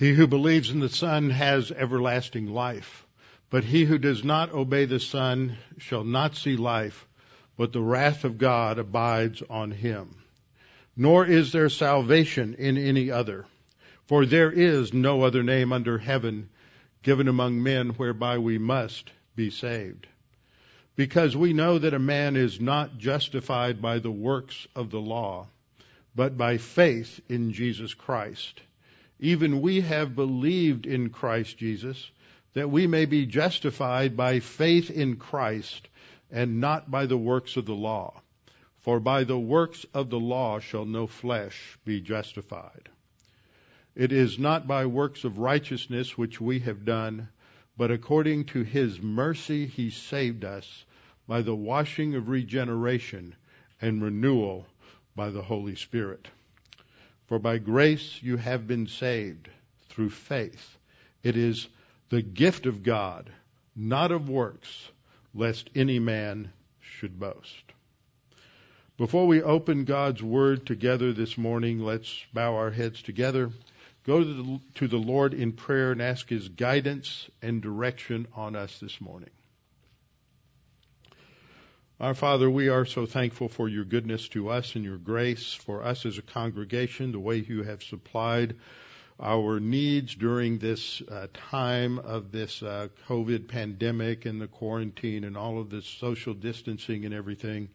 He who believes in the Son has everlasting life, but he who does not obey the Son shall not see life, but the wrath of God abides on him. Nor is there salvation in any other, for there is no other name under heaven given among men whereby we must be saved. Because we know that a man is not justified by the works of the law, but by faith in Jesus Christ. Even we have believed in Christ Jesus, that we may be justified by faith in Christ, and not by the works of the law. For by the works of the law shall no flesh be justified. It is not by works of righteousness which we have done, but according to his mercy he saved us by the washing of regeneration and renewal by the Holy Spirit. For by grace you have been saved through faith. It is the gift of God, not of works, lest any man should boast. Before we open God's Word together this morning, let's bow our heads together, go to the, to the Lord in prayer and ask His guidance and direction on us this morning. Our Father, we are so thankful for your goodness to us and your grace for us as a congregation, the way you have supplied our needs during this uh, time of this uh, COVID pandemic and the quarantine and all of this social distancing and everything.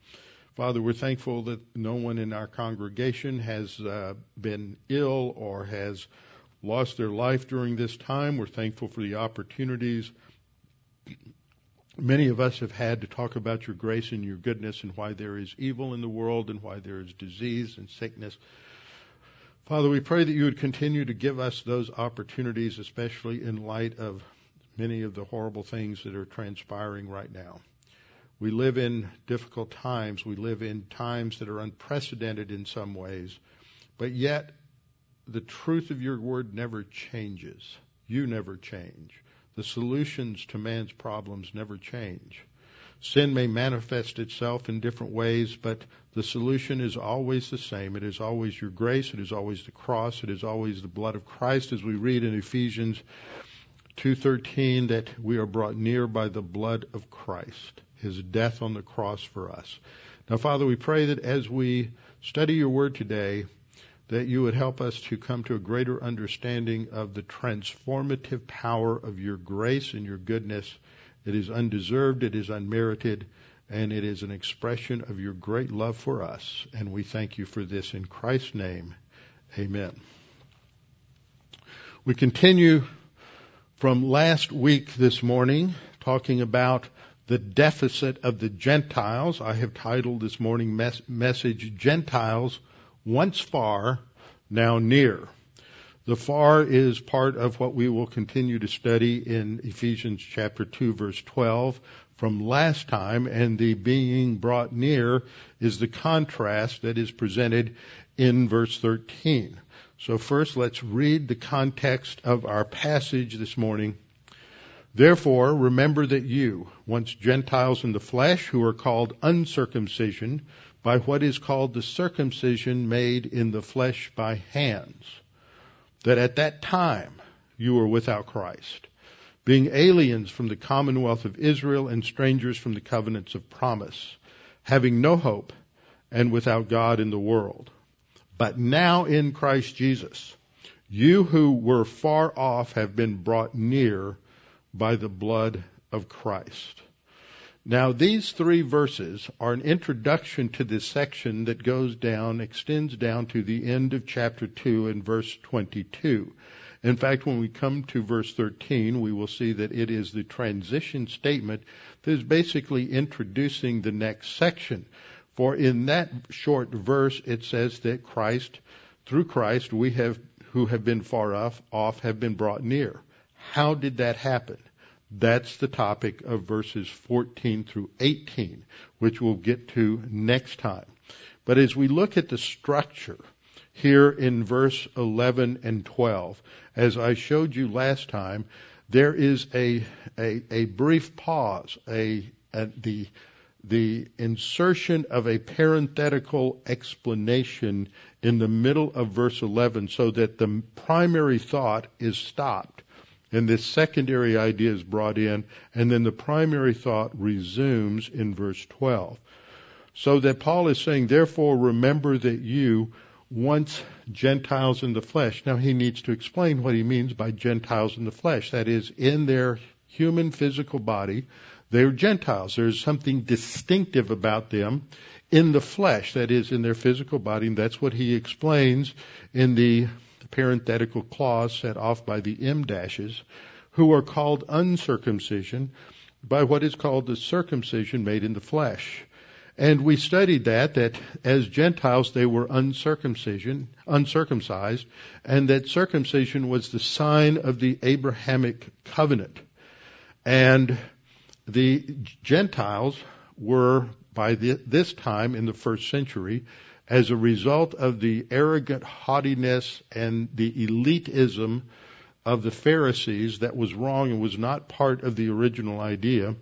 Father, we're thankful that no one in our congregation has uh, been ill or has lost their life during this time. We're thankful for the opportunities Many of us have had to talk about your grace and your goodness and why there is evil in the world and why there is disease and sickness. Father, we pray that you would continue to give us those opportunities, especially in light of many of the horrible things that are transpiring right now. We live in difficult times. We live in times that are unprecedented in some ways, but yet the truth of your word never changes. You never change. The solutions to man's problems never change. Sin may manifest itself in different ways, but the solution is always the same. It is always your grace. It is always the cross. It is always the blood of Christ, as we read in Ephesians 2:13 that we are brought near by the blood of Christ, his death on the cross for us. Now, Father, we pray that as we study your word today, that you would help us to come to a greater understanding of the transformative power of your grace and your goodness. It is undeserved, it is unmerited, and it is an expression of your great love for us. And we thank you for this in Christ's name. Amen. We continue from last week this morning talking about the deficit of the Gentiles. I have titled this morning mes- message Gentiles once far, now near. The far is part of what we will continue to study in Ephesians chapter 2 verse 12 from last time and the being brought near is the contrast that is presented in verse 13. So first let's read the context of our passage this morning. Therefore, remember that you, once Gentiles in the flesh, who are called uncircumcision, by what is called the circumcision made in the flesh by hands, that at that time you were without Christ, being aliens from the commonwealth of Israel and strangers from the covenants of promise, having no hope and without God in the world. But now in Christ Jesus, you who were far off have been brought near by the blood of Christ. Now, these three verses are an introduction to this section that goes down, extends down to the end of chapter 2 and verse 22. In fact, when we come to verse 13, we will see that it is the transition statement that is basically introducing the next section. For in that short verse, it says that Christ, through Christ, we have, who have been far off, off have been brought near. How did that happen? That's the topic of verses 14 through 18, which we'll get to next time. But as we look at the structure here in verse 11 and 12, as I showed you last time, there is a, a, a brief pause, a, a, the, the insertion of a parenthetical explanation in the middle of verse 11 so that the primary thought is stopped and this secondary idea is brought in and then the primary thought resumes in verse 12. So that Paul is saying, therefore remember that you once Gentiles in the flesh. Now he needs to explain what he means by Gentiles in the flesh. That is, in their human physical body, they're Gentiles. There's something distinctive about them in the flesh, that is, in their physical body. And that's what he explains in the parenthetical clause set off by the em dashes, who are called uncircumcision by what is called the circumcision made in the flesh. And we studied that, that as Gentiles they were uncircumcision, uncircumcised, and that circumcision was the sign of the Abrahamic covenant. And the Gentiles were, by this time in the first century, as a result of the arrogant haughtiness and the elitism of the Pharisees that was wrong and was not part of the original idea,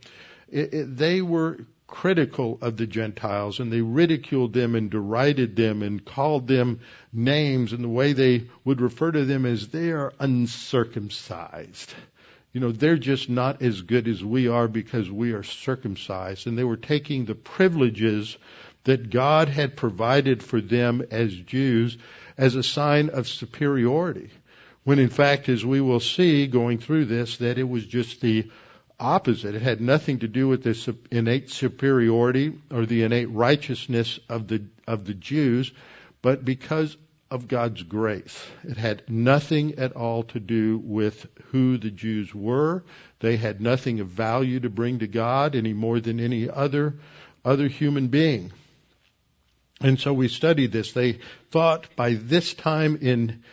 it, it, they were critical of the Gentiles and they ridiculed them and derided them and called them names and the way they would refer to them as they are uncircumcised. You know, they're just not as good as we are because we are circumcised. And they were taking the privileges that God had provided for them as Jews as a sign of superiority. When in fact, as we will see going through this, that it was just the opposite. It had nothing to do with this innate superiority or the innate righteousness of the, of the Jews, but because of God's grace. It had nothing at all to do with who the Jews were. They had nothing of value to bring to God any more than any other, other human being. And so we studied this. They thought by this time in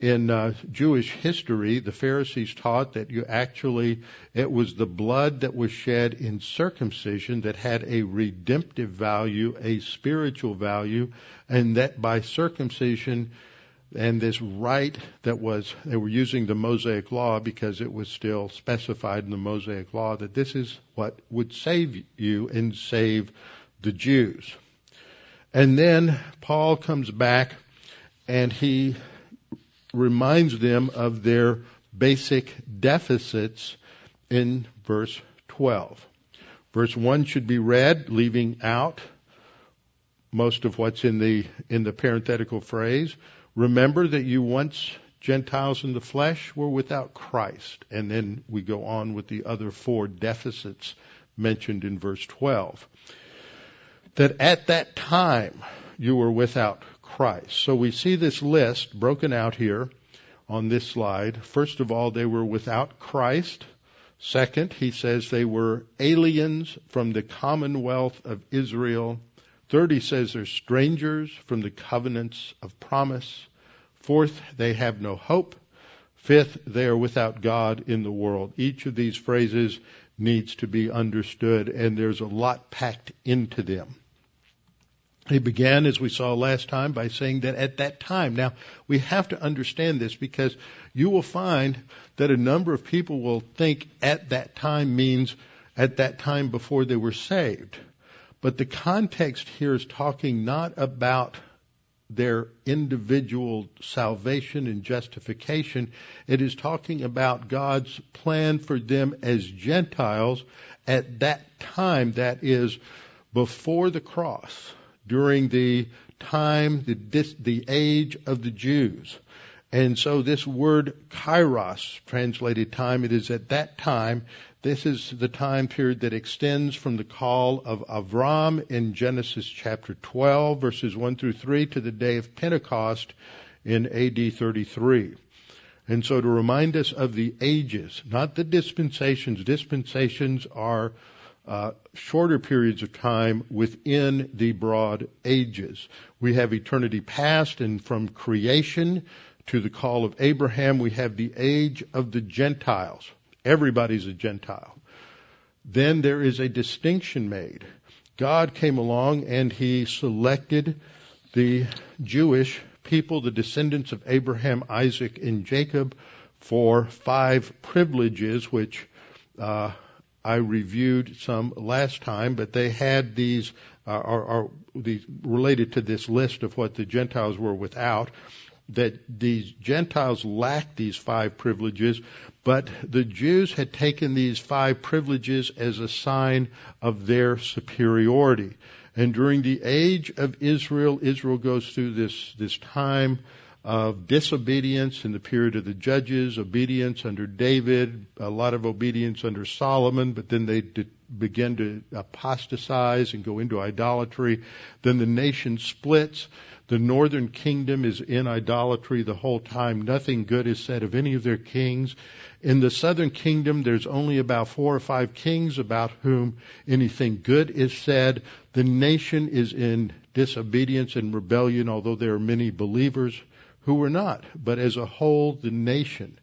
in uh, Jewish history, the Pharisees taught that you actually, it was the blood that was shed in circumcision that had a redemptive value, a spiritual value, and that by circumcision and this rite that was, they were using the Mosaic law because it was still specified in the Mosaic law that this is what would save you and save the Jews. And then Paul comes back and he reminds them of their basic deficits in verse 12. Verse 1 should be read, leaving out most of what's in the, in the parenthetical phrase. Remember that you once Gentiles in the flesh were without Christ. And then we go on with the other four deficits mentioned in verse 12. That at that time you were without Christ. So we see this list broken out here on this slide. First of all, they were without Christ. Second, he says they were aliens from the commonwealth of Israel. Third, he says they're strangers from the covenants of promise. Fourth, they have no hope. Fifth, they are without God in the world. Each of these phrases needs to be understood, and there's a lot packed into them. He began, as we saw last time, by saying that at that time. Now, we have to understand this because you will find that a number of people will think at that time means at that time before they were saved. But the context here is talking not about their individual salvation and justification. It is talking about God's plan for them as Gentiles at that time, that is, before the cross during the time, the, the age of the Jews. And so this word kairos, translated time, it is at that time, this is the time period that extends from the call of Avram in Genesis chapter 12 verses 1 through 3 to the day of Pentecost in AD 33. And so to remind us of the ages, not the dispensations. Dispensations are uh, shorter periods of time within the broad ages. We have eternity past, and from creation to the call of Abraham, we have the age of the Gentiles. Everybody's a Gentile. Then there is a distinction made. God came along and he selected the Jewish people, the descendants of Abraham, Isaac, and Jacob, for five privileges which uh, I reviewed some last time, but they had these uh, are, are these related to this list of what the Gentiles were without. That these Gentiles lacked these five privileges, but the Jews had taken these five privileges as a sign of their superiority. And during the age of Israel, Israel goes through this, this time of disobedience in the period of the judges, obedience under David, a lot of obedience under Solomon, but then they begin to apostatize and go into idolatry. Then the nation splits. The northern kingdom is in idolatry the whole time. Nothing good is said of any of their kings. In the southern kingdom, there's only about four or five kings about whom anything good is said. The nation is in disobedience and rebellion, although there are many believers who were not. But as a whole, the nation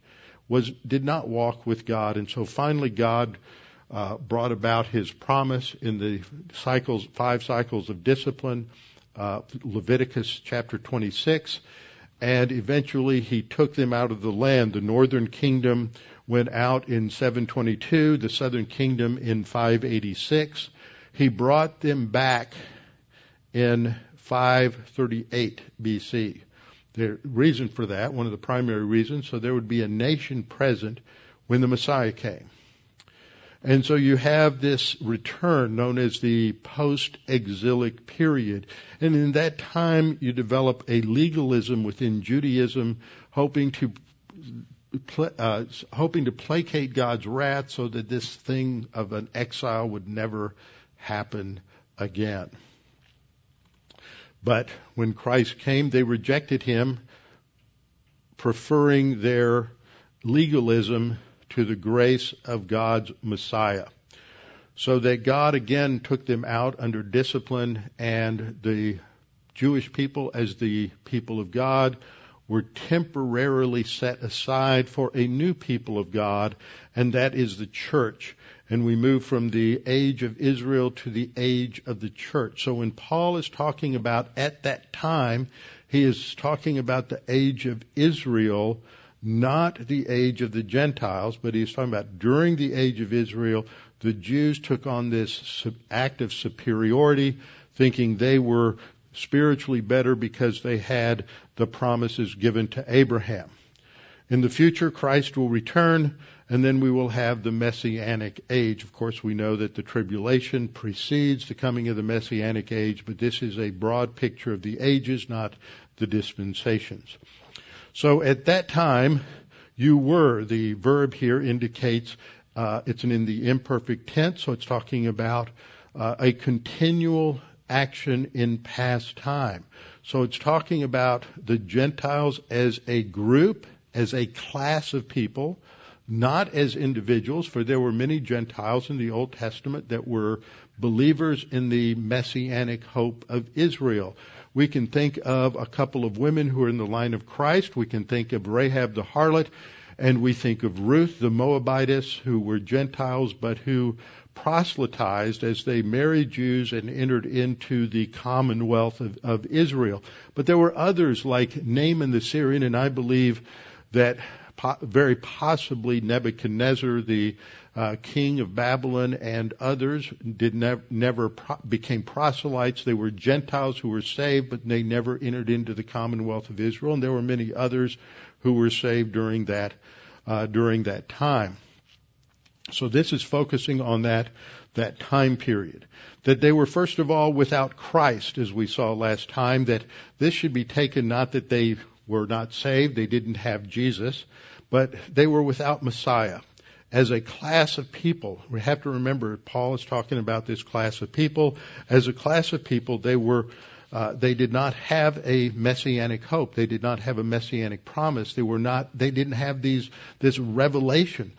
was did not walk with God, and so finally God uh, brought about His promise in the cycles, five cycles of discipline, uh, Leviticus chapter 26, and eventually He took them out of the land. The northern kingdom went out in 722, the southern kingdom in 586. He brought them back in 538 BC. The reason for that, one of the primary reasons, so there would be a nation present when the Messiah came. And so you have this return known as the post-exilic period. And in that time, you develop a legalism within Judaism, hoping to uh, hoping to placate God's wrath so that this thing of an exile would never happen again. But when Christ came, they rejected him, preferring their legalism to the grace of God's Messiah. So that God again took them out under discipline and the Jewish people as the people of God were temporarily set aside for a new people of God, and that is the church and we move from the age of Israel to the age of the church. So when Paul is talking about at that time, he is talking about the age of Israel, not the age of the Gentiles, but he's talking about during the age of Israel, the Jews took on this act of superiority, thinking they were spiritually better because they had the promises given to Abraham. In the future, Christ will return and then we will have the Messianic age. Of course, we know that the tribulation precedes the coming of the Messianic age, but this is a broad picture of the ages, not the dispensations. So at that time, you were, the verb here indicates uh, it's in the imperfect tense, so it's talking about uh, a continual action in past time. So it's talking about the Gentiles as a group, as a class of people, not as individuals, for there were many Gentiles in the Old Testament that were believers in the messianic hope of Israel. We can think of a couple of women who are in the line of Christ. We can think of Rahab the harlot, and we think of Ruth the Moabitess, who were Gentiles but who proselytized as they married Jews and entered into the commonwealth of, of Israel. But there were others like Naaman the Syrian, and I believe that very possibly Nebuchadnezzar, the uh, king of Babylon, and others did nev- never pro- became proselytes. They were Gentiles who were saved, but they never entered into the Commonwealth of Israel. And there were many others who were saved during that uh, during that time. So this is focusing on that that time period. That they were first of all without Christ, as we saw last time. That this should be taken not that they were not saved, they didn't have Jesus, but they were without Messiah. As a class of people, we have to remember Paul is talking about this class of people. As a class of people, they were uh, they did not have a messianic hope. They did not have a messianic promise. They were not. They didn't have these this revelation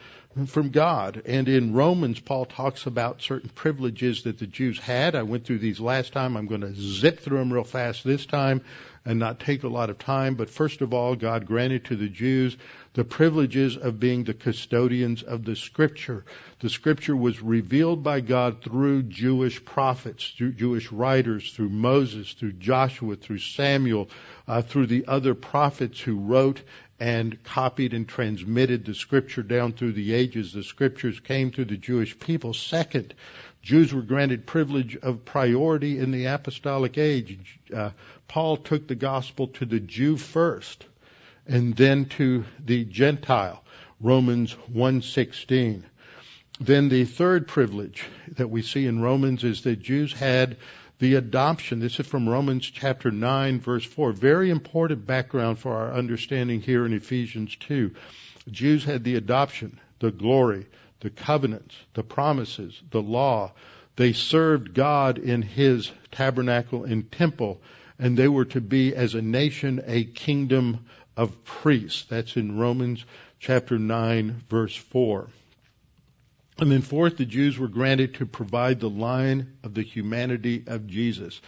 from God. And in Romans, Paul talks about certain privileges that the Jews had. I went through these last time. I'm going to zip through them real fast this time and not take a lot of time. But first of all, God granted to the Jews the privileges of being the custodians of the scripture. The scripture was revealed by God through Jewish prophets, through Jewish writers, through Moses, through Joshua, through Samuel, uh, through the other prophets who wrote and copied and transmitted the scripture down through the ages. The scriptures came to the Jewish people. Second, Jews were granted privilege of priority in the apostolic age. Uh, Paul took the gospel to the Jew first and then to the Gentile. Romans 1:16. Then the third privilege that we see in Romans is that Jews had the adoption. This is from Romans chapter 9 verse 4. Very important background for our understanding here in Ephesians 2. Jews had the adoption, the glory, the covenants, the promises, the law. They served God in His tabernacle and temple, and they were to be as a nation a kingdom of priests. That's in Romans chapter 9 verse 4. And then fourth, the Jews were granted to provide the line of the humanity of Jesus.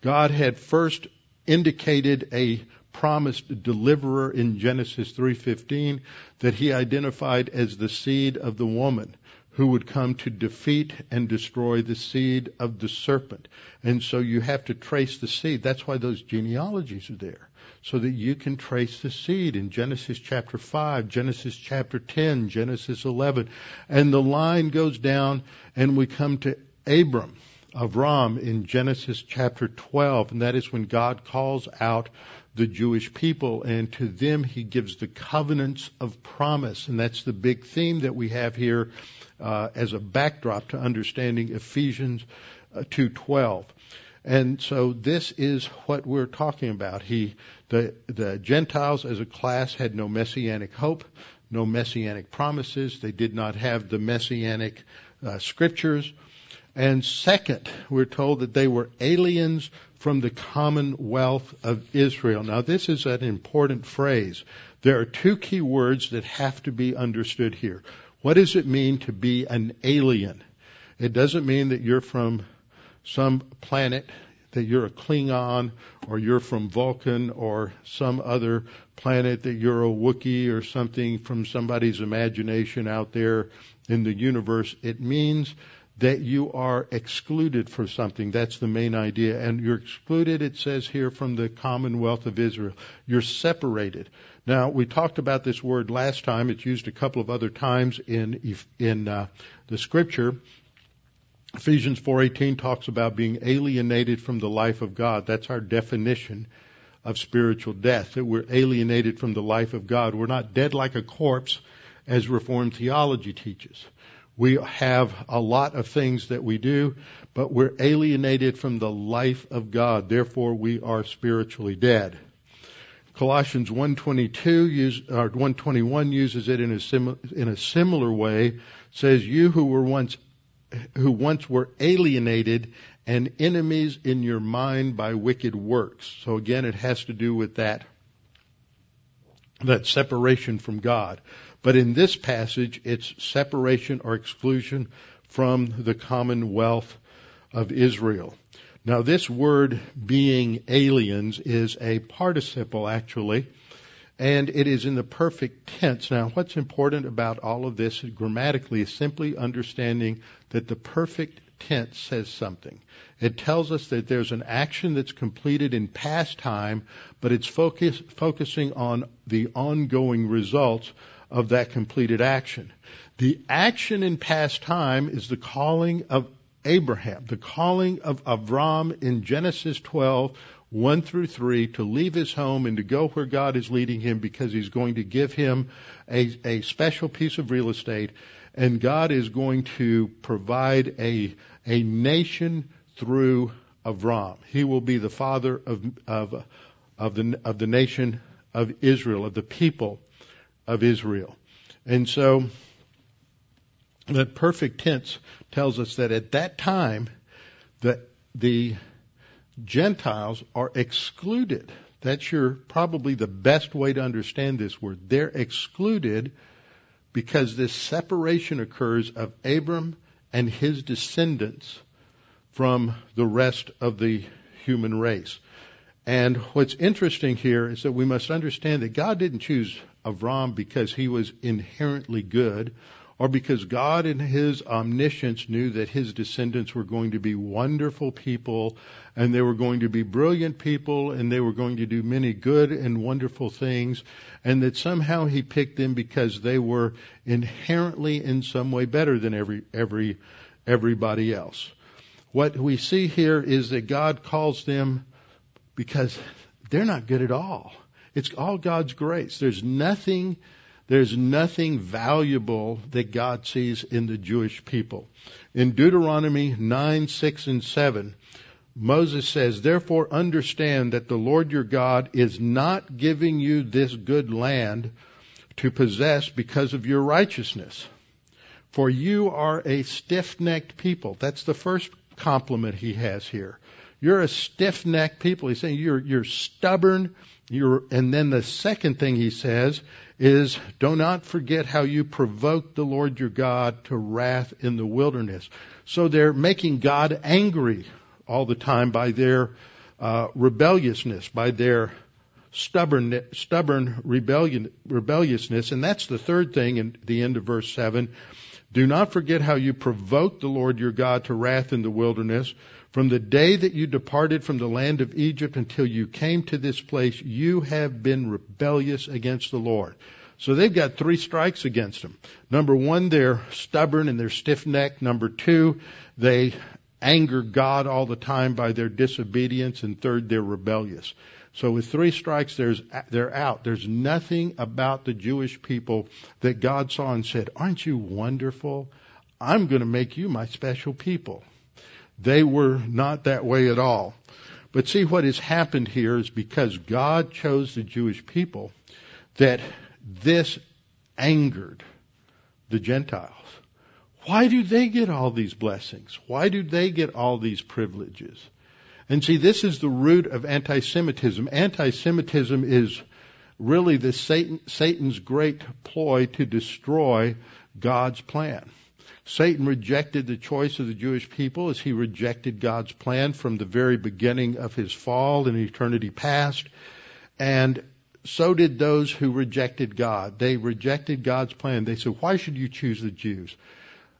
God had first indicated a promised deliverer in Genesis 3:15 that he identified as the seed of the woman who would come to defeat and destroy the seed of the serpent. And so you have to trace the seed. That's why those genealogies are there so that you can trace the seed in Genesis chapter 5, Genesis chapter 10, Genesis 11. And the line goes down and we come to Abram, Avram in Genesis chapter 12. And that is when God calls out the Jewish people and to them he gives the covenants of promise. And that's the big theme that we have here uh, as a backdrop to understanding Ephesians uh, 2.12. And so this is what we're talking about. He, the, the Gentiles as a class had no messianic hope, no messianic promises. They did not have the messianic uh, scriptures. And second, we're told that they were aliens from the commonwealth of Israel. Now this is an important phrase. There are two key words that have to be understood here. What does it mean to be an alien? It doesn't mean that you're from some planet that you're a Klingon or you're from Vulcan or some other planet that you're a Wookiee or something from somebody's imagination out there in the universe. It means that you are excluded for something. That's the main idea. And you're excluded, it says here, from the commonwealth of Israel. You're separated. Now, we talked about this word last time. It's used a couple of other times in, in uh, the scripture. Ephesians 4:18 talks about being alienated from the life of God. That's our definition of spiritual death. That we're alienated from the life of God. We're not dead like a corpse as reformed theology teaches. We have a lot of things that we do, but we're alienated from the life of God. Therefore, we are spiritually dead. Colossians 1:22 use, or 121 uses it in a, sim, in a similar way. It says, "You who were once who once were alienated and enemies in your mind by wicked works. So again, it has to do with that, that separation from God. But in this passage, it's separation or exclusion from the commonwealth of Israel. Now this word being aliens is a participle actually and it is in the perfect tense. Now, what's important about all of this grammatically is simply understanding that the perfect tense says something. It tells us that there's an action that's completed in past time, but it's focus, focusing on the ongoing results of that completed action. The action in past time is the calling of Abraham, the calling of Avram in Genesis 12 1 through 3 to leave his home and to go where God is leading him because he's going to give him a, a special piece of real estate and God is going to provide a, a nation through Avram. He will be the father of, of, of the, of the nation of Israel, of the people of Israel. And so, the perfect tense tells us that at that time, the, the Gentiles are excluded. That's your probably the best way to understand this word. They're excluded because this separation occurs of Abram and his descendants from the rest of the human race. And what's interesting here is that we must understand that God didn't choose Avram because he was inherently good or because God in His omniscience knew that His descendants were going to be wonderful people and they were going to be brilliant people and they were going to do many good and wonderful things and that somehow He picked them because they were inherently in some way better than every, every, everybody else. What we see here is that God calls them because they're not good at all. It's all God's grace. There's nothing there's nothing valuable that God sees in the Jewish people. In Deuteronomy 9, 6, and 7, Moses says, Therefore understand that the Lord your God is not giving you this good land to possess because of your righteousness. For you are a stiff-necked people. That's the first compliment he has here. You're a stiff-necked people. He's saying you're, you're stubborn. You're, and then the second thing he says is do not forget how you provoked the Lord your God to wrath in the wilderness. So they're making God angry all the time by their uh, rebelliousness, by their stubborn, stubborn rebellion, rebelliousness. And that's the third thing in the end of verse 7. Do not forget how you provoked the Lord your God to wrath in the wilderness. From the day that you departed from the land of Egypt until you came to this place, you have been rebellious against the Lord. So they've got three strikes against them. Number one, they're stubborn and they're stiff-necked. Number two, they anger God all the time by their disobedience. And third, they're rebellious. So with three strikes, they're out. There's nothing about the Jewish people that God saw and said, aren't you wonderful? I'm going to make you my special people. They were not that way at all. But see, what has happened here is because God chose the Jewish people that this angered the Gentiles. Why do they get all these blessings? Why do they get all these privileges? And see, this is the root of anti-Semitism. Anti-Semitism is really the Satan, Satan's great ploy to destroy God's plan. Satan rejected the choice of the Jewish people as he rejected God's plan from the very beginning of his fall in eternity past. And so did those who rejected God. They rejected God's plan. They said, why should you choose the Jews?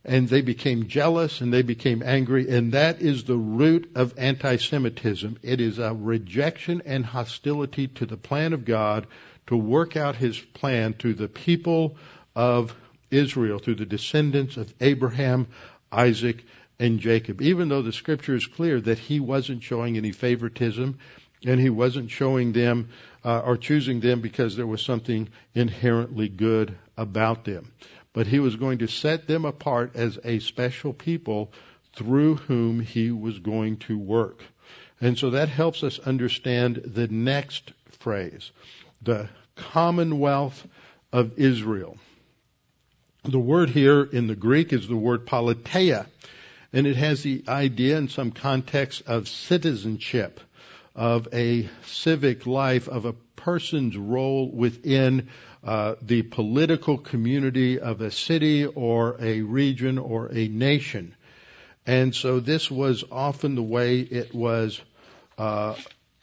And they became jealous and they became angry. And that is the root of anti-Semitism. It is a rejection and hostility to the plan of God to work out his plan to the people of Israel through the descendants of Abraham, Isaac, and Jacob. Even though the scripture is clear that he wasn't showing any favoritism and he wasn't showing them uh, or choosing them because there was something inherently good about them. But he was going to set them apart as a special people through whom he was going to work. And so that helps us understand the next phrase, the commonwealth of Israel. The word here in the Greek is the word politeia, and it has the idea in some context of citizenship, of a civic life, of a person's role within uh, the political community of a city or a region or a nation. And so this was often the way it was uh,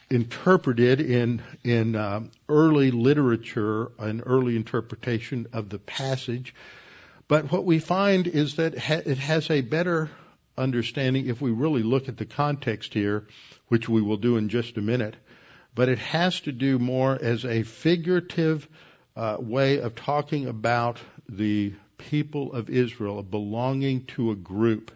interpreted in in uh, early literature, an early interpretation of the passage. But what we find is that it has a better understanding if we really look at the context here, which we will do in just a minute. But it has to do more as a figurative uh, way of talking about the people of Israel, belonging to a group.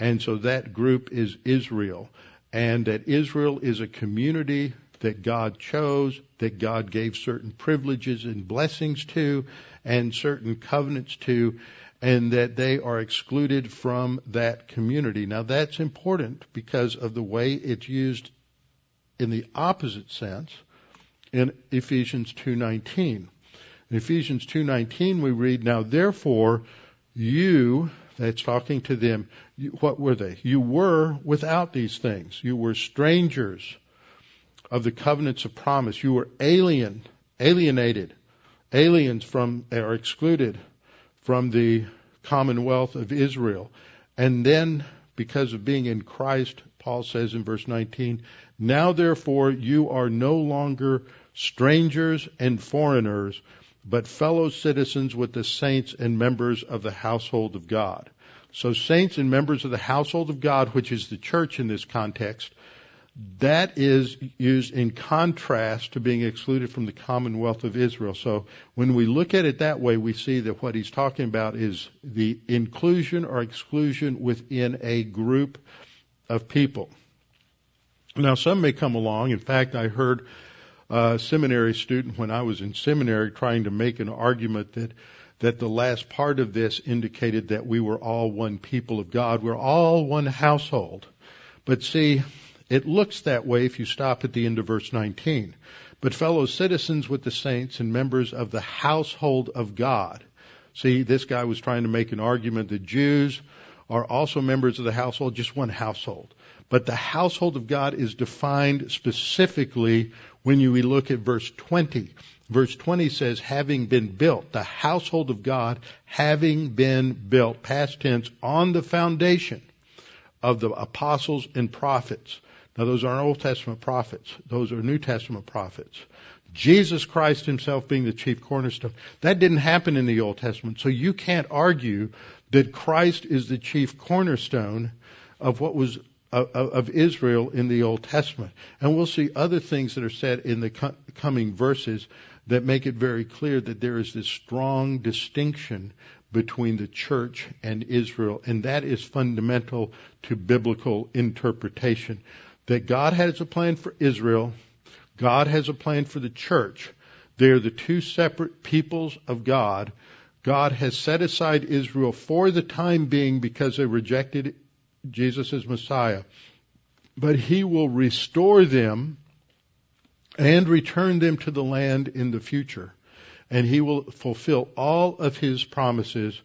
And so that group is Israel. And that Israel is a community that God chose, that God gave certain privileges and blessings to, and certain covenants to, and that they are excluded from that community. Now that's important because of the way it's used in the opposite sense in Ephesians 2:19. In Ephesians 2:19 we read, "Now therefore you that's talking to them, what were they? You were without these things. You were strangers of the covenants of promise. You were alien, alienated, aliens from, or excluded from the commonwealth of Israel. And then, because of being in Christ, Paul says in verse 19, now therefore you are no longer strangers and foreigners, but fellow citizens with the saints and members of the household of God. So saints and members of the household of God, which is the church in this context, that is used in contrast to being excluded from the commonwealth of Israel. So when we look at it that way, we see that what he's talking about is the inclusion or exclusion within a group of people. Now some may come along. In fact, I heard a seminary student when I was in seminary trying to make an argument that that the last part of this indicated that we were all one people of God. We're all one household. But see, it looks that way if you stop at the end of verse 19. But fellow citizens with the saints and members of the household of God. See, this guy was trying to make an argument that Jews are also members of the household, just one household. But the household of God is defined specifically when you look at verse 20. Verse 20 says, having been built, the household of God having been built, past tense, on the foundation of the apostles and prophets. Now those aren't Old Testament prophets. Those are New Testament prophets. Jesus Christ himself being the chief cornerstone. That didn't happen in the Old Testament. So you can't argue that Christ is the chief cornerstone of what was of, of Israel in the Old Testament. And we'll see other things that are said in the co- coming verses that make it very clear that there is this strong distinction between the church and Israel, and that is fundamental to biblical interpretation. That God has a plan for Israel, God has a plan for the church. They are the two separate peoples of God. God has set aside Israel for the time being because they rejected Jesus as Messiah. But He will restore them and return them to the land in the future. And he will fulfill all of his promises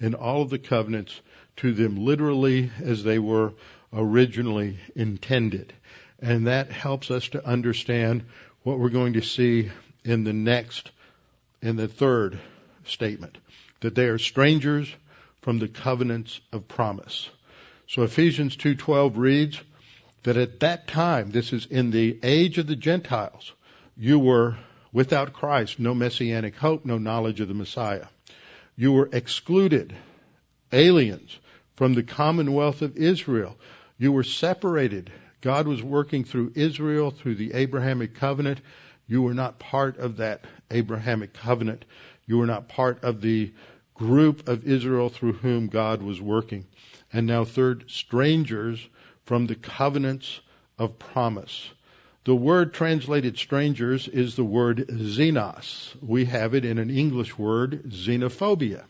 and all of the covenants to them literally as they were originally intended. And that helps us to understand what we're going to see in the next, in the third statement. That they are strangers from the covenants of promise. So Ephesians 2.12 reads, that at that time, this is in the age of the Gentiles, you were without Christ, no messianic hope, no knowledge of the Messiah. You were excluded, aliens from the commonwealth of Israel. You were separated. God was working through Israel, through the Abrahamic covenant. You were not part of that Abrahamic covenant. You were not part of the group of Israel through whom God was working. And now third, strangers from the covenants of promise. The word translated strangers is the word xenos. We have it in an English word, xenophobia.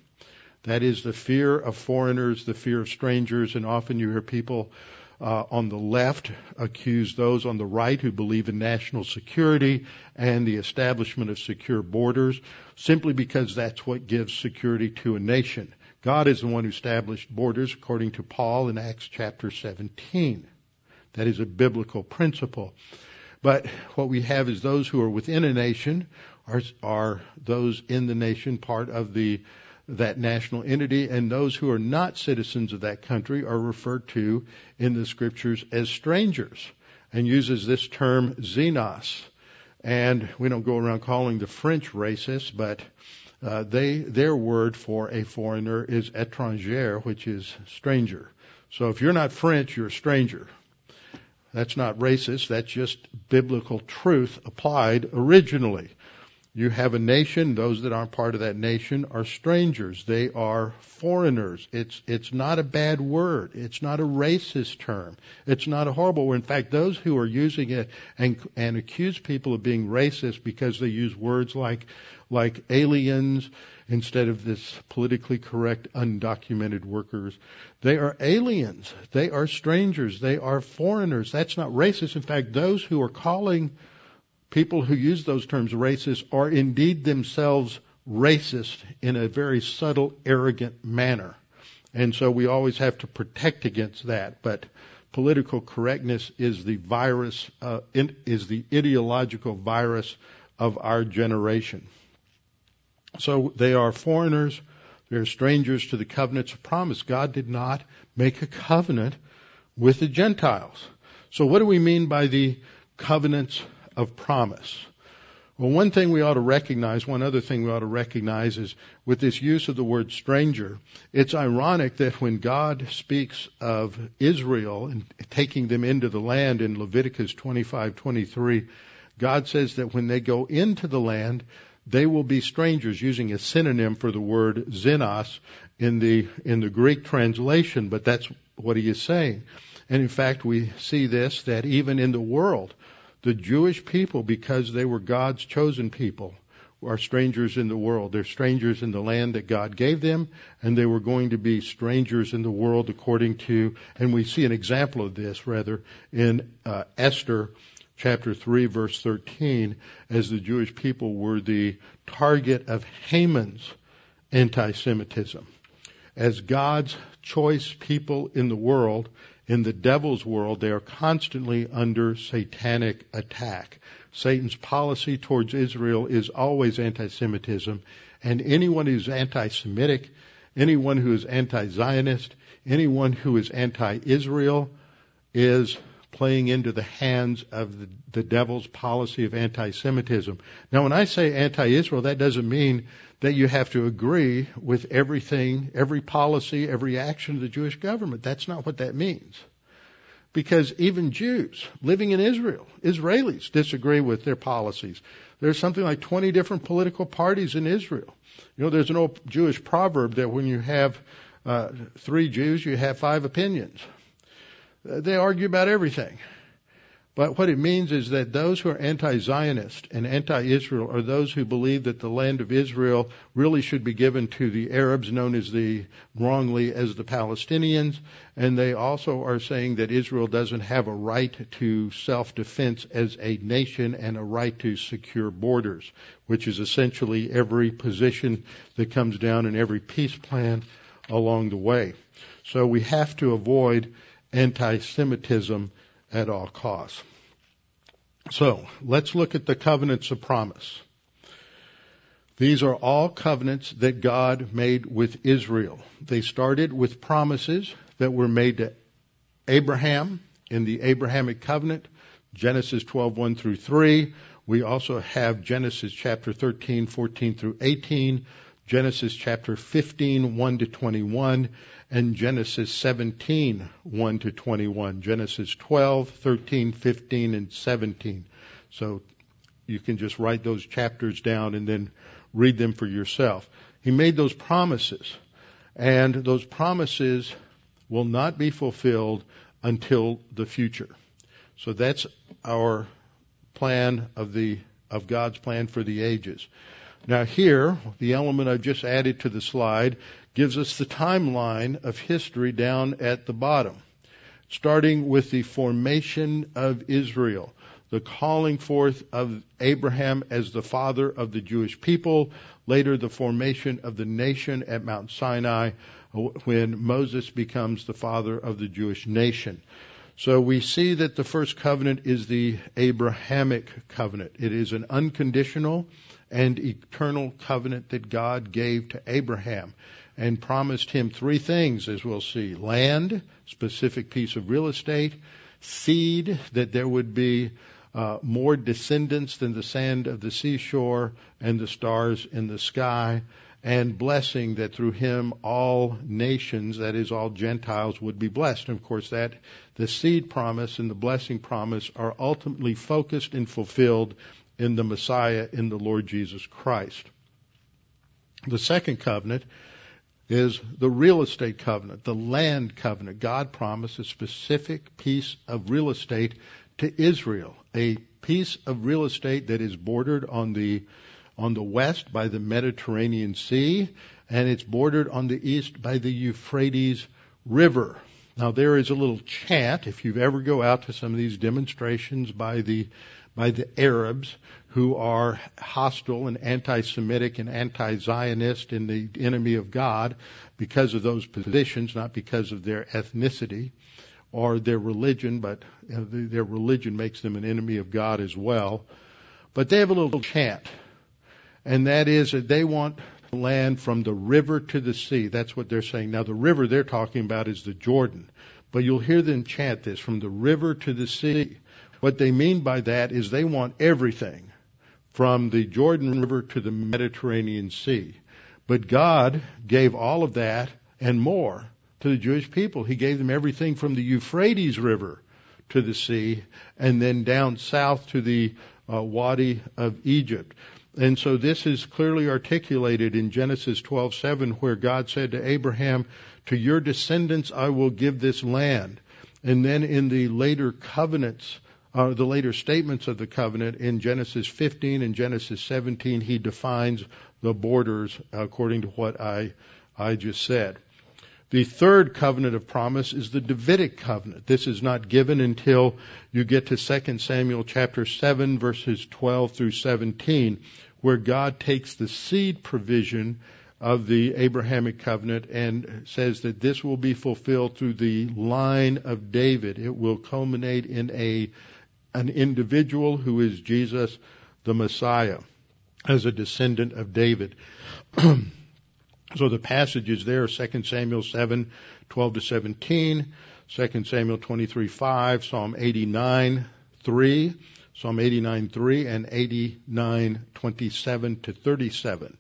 That is the fear of foreigners, the fear of strangers, and often you hear people uh, on the left accuse those on the right who believe in national security and the establishment of secure borders simply because that's what gives security to a nation. God is the one who established borders according to Paul in Acts chapter 17. That is a biblical principle. But what we have is those who are within a nation are, are those in the nation part of the that national entity, and those who are not citizens of that country are referred to in the scriptures as strangers, and uses this term xenos. And we don't go around calling the French racist, but uh, they their word for a foreigner is étranger, which is stranger. So if you're not French, you're a stranger. That's not racist. That's just biblical truth applied originally. You have a nation. Those that aren't part of that nation are strangers. They are foreigners. It's, it's not a bad word. It's not a racist term. It's not a horrible word. In fact, those who are using it and, and accuse people of being racist because they use words like, like aliens instead of this politically correct undocumented workers, they are aliens. They are strangers. They are foreigners. That's not racist. In fact, those who are calling people who use those terms racist are indeed themselves racist in a very subtle, arrogant manner. And so we always have to protect against that. But political correctness is the virus, uh, is the ideological virus of our generation. So they are foreigners. They're strangers to the covenants of promise. God did not make a covenant with the Gentiles. So what do we mean by the covenants of promise. Well, one thing we ought to recognize, one other thing we ought to recognize is with this use of the word stranger, it's ironic that when God speaks of Israel and taking them into the land in Leviticus 25:23, God says that when they go into the land, they will be strangers, using a synonym for the word xenos in the in the Greek translation, but that's what he is saying. And in fact, we see this that even in the world, the Jewish people, because they were God's chosen people, are strangers in the world. They're strangers in the land that God gave them, and they were going to be strangers in the world according to, and we see an example of this rather in uh, Esther chapter 3 verse 13 as the Jewish people were the target of Haman's anti-Semitism. As God's choice people in the world, in the devil's world, they are constantly under satanic attack. Satan's policy towards Israel is always anti-Semitism, and anyone who's anti-Semitic, anyone who is anti-Zionist, anyone who is anti-Israel is playing into the hands of the, the devil's policy of anti-Semitism. Now, when I say anti-Israel, that doesn't mean that you have to agree with everything, every policy, every action of the Jewish government. That's not what that means. Because even Jews living in Israel, Israelis, disagree with their policies. There's something like 20 different political parties in Israel. You know, there's an old Jewish proverb that when you have uh, three Jews, you have five opinions. Uh, they argue about everything. But what it means is that those who are anti-Zionist and anti-Israel are those who believe that the land of Israel really should be given to the Arabs, known as the wrongly as the Palestinians, and they also are saying that Israel doesn't have a right to self-defense as a nation and a right to secure borders, which is essentially every position that comes down in every peace plan along the way. So we have to avoid anti-Semitism at all costs. So let's look at the covenants of promise. These are all covenants that God made with Israel. They started with promises that were made to Abraham in the Abrahamic covenant, Genesis 12:1 through 3. We also have Genesis chapter 13, 14 through 18, Genesis chapter 15, 1 to 21, and Genesis 17, 1 to 21, Genesis 12, 13, 15, and 17. So you can just write those chapters down and then read them for yourself. He made those promises, and those promises will not be fulfilled until the future. So that's our plan of the of God's plan for the ages. Now here, the element I've just added to the slide gives us the timeline of history down at the bottom, starting with the formation of Israel, the calling forth of Abraham as the father of the Jewish people, later the formation of the nation at Mount Sinai, when Moses becomes the father of the Jewish nation. So we see that the first covenant is the Abrahamic covenant. It is an unconditional and eternal covenant that God gave to Abraham and promised him three things, as we'll see. Land, specific piece of real estate, seed, that there would be uh, more descendants than the sand of the seashore and the stars in the sky, and blessing that through him all nations, that is, all Gentiles, would be blessed. And of course, that the seed promise and the blessing promise are ultimately focused and fulfilled in the Messiah, in the Lord Jesus Christ. The second covenant is the real estate covenant, the land covenant. God promised a specific piece of real estate to Israel, a piece of real estate that is bordered on the on the west by the Mediterranean Sea, and it's bordered on the east by the Euphrates River. Now there is a little chant, if you ever go out to some of these demonstrations by the by the Arabs who are hostile and anti-Semitic and anti-Zionist and the enemy of God because of those positions, not because of their ethnicity or their religion, but their religion makes them an enemy of God as well. But they have a little chant, and that is that they want land from the river to the sea. That's what they're saying. Now the river they're talking about is the Jordan. But you'll hear them chant this from the river to the sea. What they mean by that is they want everything from the Jordan River to the Mediterranean Sea. But God gave all of that and more to the Jewish people. He gave them everything from the Euphrates River to the sea and then down south to the uh, Wadi of Egypt. And so this is clearly articulated in Genesis 12:7 where God said to Abraham, "To your descendants I will give this land." And then in the later covenants uh, the later statements of the covenant in Genesis 15 and Genesis 17, he defines the borders according to what I, I just said. The third covenant of promise is the Davidic covenant. This is not given until you get to 2 Samuel chapter 7 verses 12 through 17, where God takes the seed provision of the Abrahamic covenant and says that this will be fulfilled through the line of David. It will culminate in a an individual who is Jesus the Messiah as a descendant of David. so the passages there, 2 Samuel 7, 12 to 17, 2 Samuel 23, 5, Psalm 89, 3, Psalm 89, 3, and 89, 27 to 37.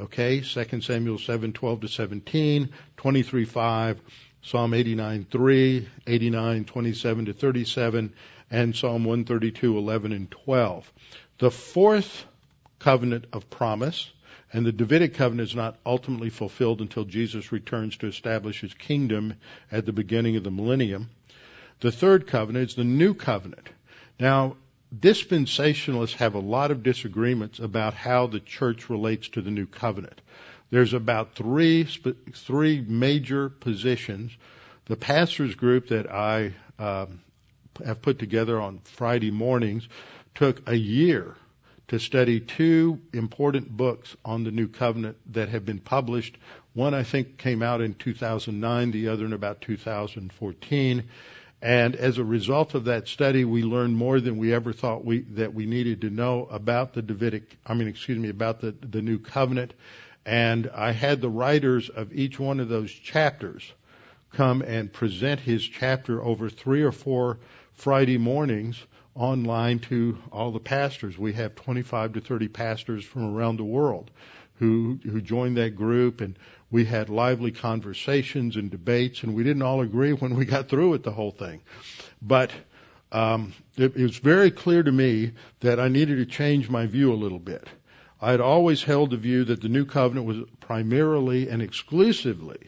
Okay, 2 Samuel 7, 12 to 17, 23, 5, Psalm 89, 3, 89, 27 to 37, and Psalm 132, 11 and 12. The fourth covenant of promise, and the Davidic covenant is not ultimately fulfilled until Jesus returns to establish his kingdom at the beginning of the millennium. The third covenant is the new covenant. Now, dispensationalists have a lot of disagreements about how the church relates to the new covenant. There's about three three major positions. The pastors group that I um, have put together on Friday mornings took a year to study two important books on the New Covenant that have been published. One I think came out in 2009, the other in about 2014. And as a result of that study, we learned more than we ever thought we, that we needed to know about the Davidic, I mean, excuse me, about the, the New Covenant. And I had the writers of each one of those chapters come and present his chapter over three or four Friday mornings online to all the pastors. We have 25 to 30 pastors from around the world who who joined that group and we had lively conversations and debates and we didn't all agree when we got through with the whole thing. But um, it, it was very clear to me that I needed to change my view a little bit. I had always held the view that the new covenant was primarily and exclusively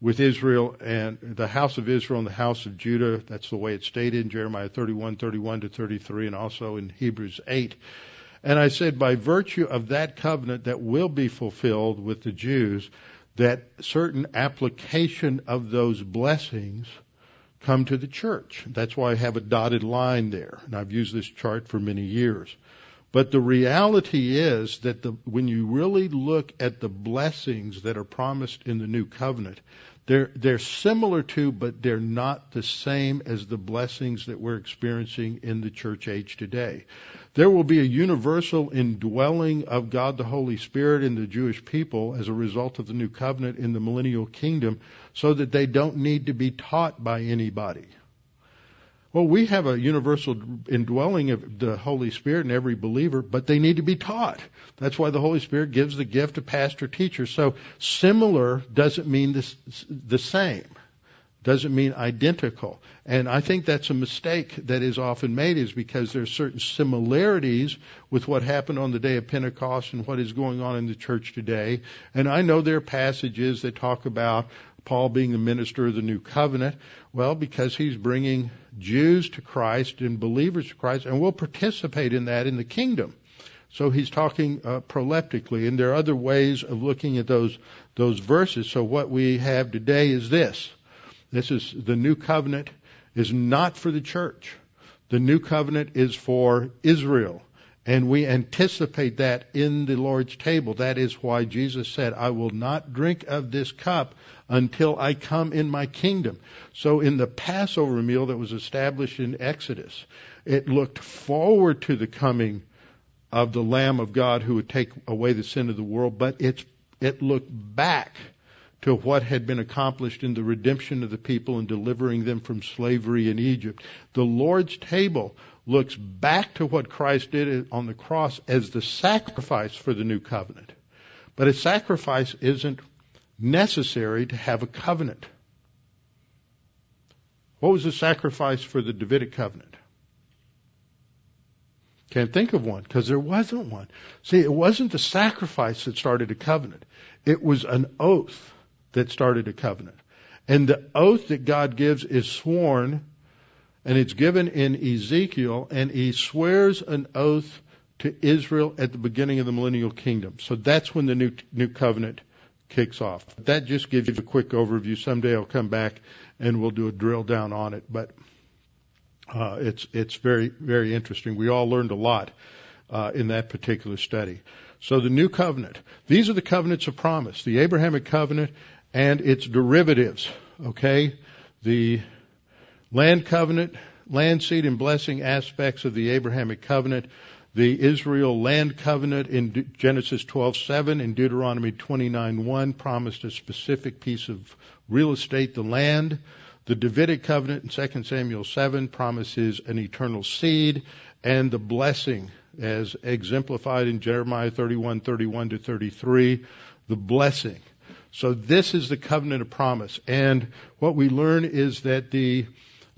with Israel and the house of Israel and the house of Judah. That's the way it's stated in Jeremiah 31, 31 to 33, and also in Hebrews 8. And I said, by virtue of that covenant that will be fulfilled with the Jews, that certain application of those blessings come to the church. That's why I have a dotted line there. And I've used this chart for many years. But the reality is that the, when you really look at the blessings that are promised in the new covenant, they're, they're similar to, but they're not the same as the blessings that we're experiencing in the church age today. There will be a universal indwelling of God the Holy Spirit in the Jewish people as a result of the new covenant in the millennial kingdom so that they don't need to be taught by anybody. Well, we have a universal indwelling of the Holy Spirit in every believer, but they need to be taught. That's why the Holy Spirit gives the gift of pastor teachers. So similar doesn't mean this, the same. Doesn't mean identical. And I think that's a mistake that is often made is because there are certain similarities with what happened on the day of Pentecost and what is going on in the church today. And I know there are passages that talk about Paul being the minister of the new covenant? Well, because he's bringing Jews to Christ and believers to Christ, and we'll participate in that in the kingdom. So he's talking uh, proleptically, and there are other ways of looking at those those verses. So what we have today is this: this is the new covenant is not for the church. The new covenant is for Israel. And we anticipate that in the Lord's table. That is why Jesus said, I will not drink of this cup until I come in my kingdom. So in the Passover meal that was established in Exodus, it looked forward to the coming of the Lamb of God who would take away the sin of the world, but it's, it looked back to what had been accomplished in the redemption of the people and delivering them from slavery in Egypt. The Lord's table looks back to what Christ did on the cross as the sacrifice for the new covenant. But a sacrifice isn't necessary to have a covenant. What was the sacrifice for the Davidic covenant? Can't think of one because there wasn't one. See, it wasn't the sacrifice that started a covenant. It was an oath that started a covenant. And the oath that God gives is sworn and it's given in Ezekiel and he swears an oath to Israel at the beginning of the millennial kingdom. So that's when the new, new covenant kicks off. That just gives you a quick overview. Someday I'll come back and we'll do a drill down on it, but uh, it's it's very very interesting. We all learned a lot uh, in that particular study. So the new covenant. These are the covenants of promise. The Abrahamic covenant and its derivatives. Okay, the land covenant, land seed and blessing aspects of the Abrahamic covenant the Israel land covenant in Genesis 12:7 and Deuteronomy 29:1 promised a specific piece of real estate, the land. The Davidic covenant in 2 Samuel 7 promises an eternal seed and the blessing as exemplified in Jeremiah 31:31 to 33, the blessing. So this is the covenant of promise. And what we learn is that the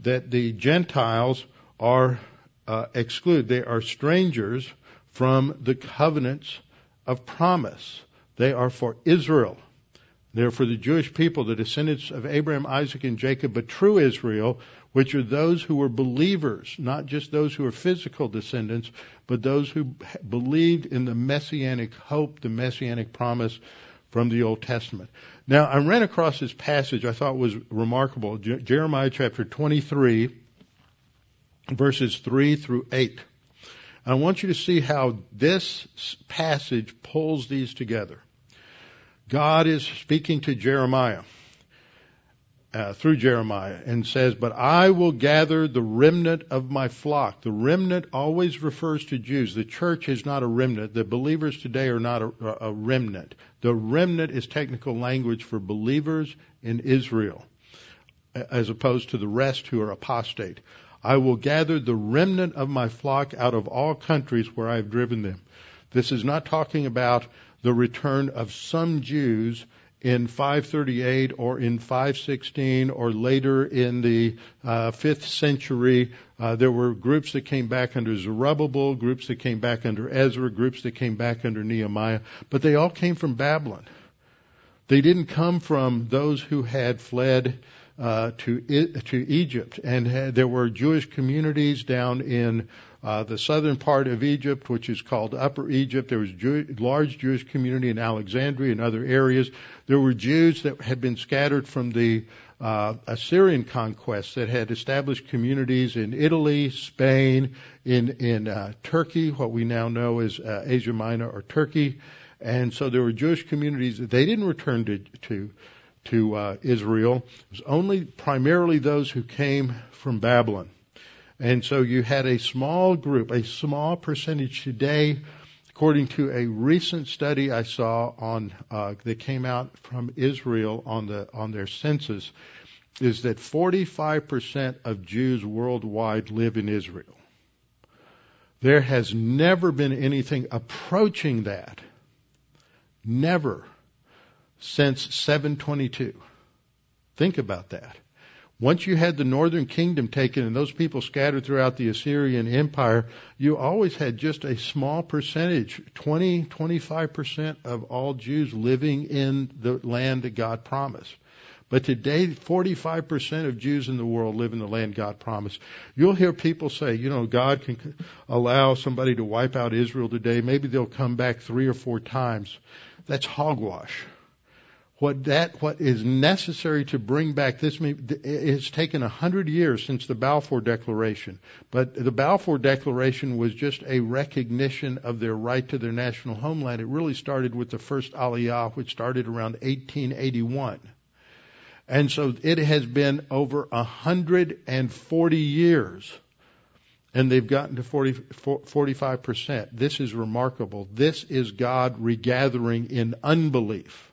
that the Gentiles are uh, exclude. They are strangers from the covenants of promise. They are for Israel. They're for the Jewish people, the descendants of Abraham, Isaac, and Jacob, but true Israel, which are those who were believers, not just those who are physical descendants, but those who believed in the messianic hope, the messianic promise from the Old Testament. Now, I ran across this passage I thought was remarkable. Jeremiah chapter 23, verses 3 through 8. I want you to see how this passage pulls these together. God is speaking to Jeremiah uh, through Jeremiah and says, But I will gather the remnant of my flock. The remnant always refers to Jews. The church is not a remnant. The believers today are not a, a remnant. The remnant is technical language for believers in Israel, as opposed to the rest who are apostate. I will gather the remnant of my flock out of all countries where I have driven them. This is not talking about the return of some Jews in 538 or in 516 or later in the uh, 5th century. Uh, there were groups that came back under Zerubbabel, groups that came back under Ezra, groups that came back under Nehemiah, but they all came from Babylon. They didn't come from those who had fled uh, to to Egypt, and there were Jewish communities down in uh, the southern part of Egypt, which is called Upper Egypt. There was Jew, large Jewish community in Alexandria and other areas. There were Jews that had been scattered from the uh, Assyrian conquest that had established communities in Italy, Spain, in in uh, Turkey, what we now know as uh, Asia Minor or Turkey, and so there were Jewish communities that they didn't return to to to uh, Israel. It was only primarily those who came from Babylon. And so you had a small group, a small percentage today, according to a recent study I saw on uh, that came out from Israel on the on their census, is that 45% of Jews worldwide live in Israel. There has never been anything approaching that. Never since 722. Think about that. Once you had the northern kingdom taken and those people scattered throughout the Assyrian Empire, you always had just a small percentage, 20, 25% of all Jews living in the land that God promised. But today, 45% of Jews in the world live in the land God promised. You'll hear people say, you know, God can allow somebody to wipe out Israel today. Maybe they'll come back three or four times. That's hogwash what that what is necessary to bring back this it has taken a hundred years since the Balfour Declaration, but the Balfour Declaration was just a recognition of their right to their national homeland. It really started with the first Aliyah, which started around 1881. And so it has been over 140 years and they've gotten to 40, 45%. This is remarkable. This is God regathering in unbelief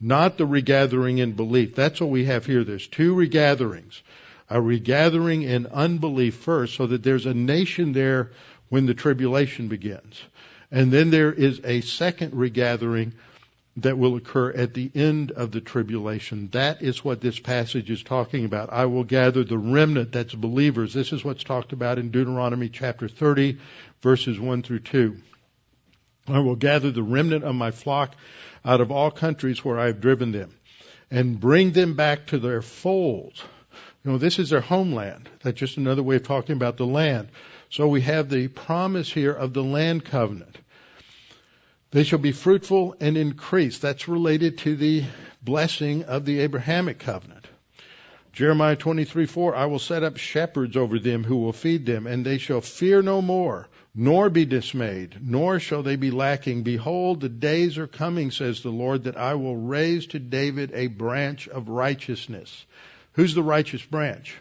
not the regathering in belief. That's what we have here. There's two regatherings. a regathering in unbelief first, so that there's a nation there when the tribulation begins. And then there is a second regathering that will occur at the end of the tribulation. That is what this passage is talking about. I will gather the remnant that's believers. This is what's talked about in Deuteronomy chapter 30, verses 1 through 2. I will gather the remnant of my flock out of all countries where I have driven them and bring them back to their folds. You know, this is their homeland. That's just another way of talking about the land. So we have the promise here of the land covenant. They shall be fruitful and increase. That's related to the blessing of the Abrahamic covenant. Jeremiah 23, 4, I will set up shepherds over them who will feed them, and they shall fear no more, nor be dismayed, nor shall they be lacking. Behold, the days are coming, says the Lord, that I will raise to David a branch of righteousness. Who's the righteous branch?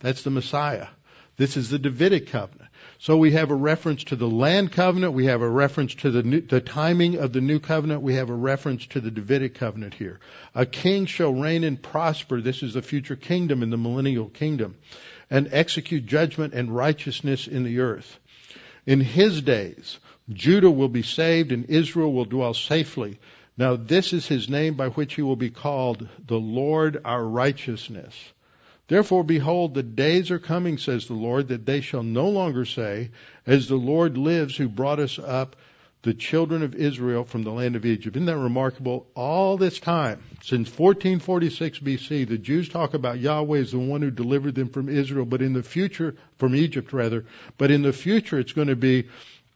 That's the Messiah. This is the Davidic covenant. So we have a reference to the land covenant. We have a reference to the, new, the timing of the new covenant. We have a reference to the Davidic covenant here. A king shall reign and prosper. This is the future kingdom in the millennial kingdom and execute judgment and righteousness in the earth. In his days, Judah will be saved and Israel will dwell safely. Now this is his name by which he will be called the Lord our righteousness. Therefore, behold, the days are coming, says the Lord, that they shall no longer say, As the Lord lives, who brought us up, the children of Israel, from the land of Egypt. Isn't that remarkable? All this time, since 1446 BC, the Jews talk about Yahweh as the one who delivered them from Israel, but in the future, from Egypt rather, but in the future it's going to be,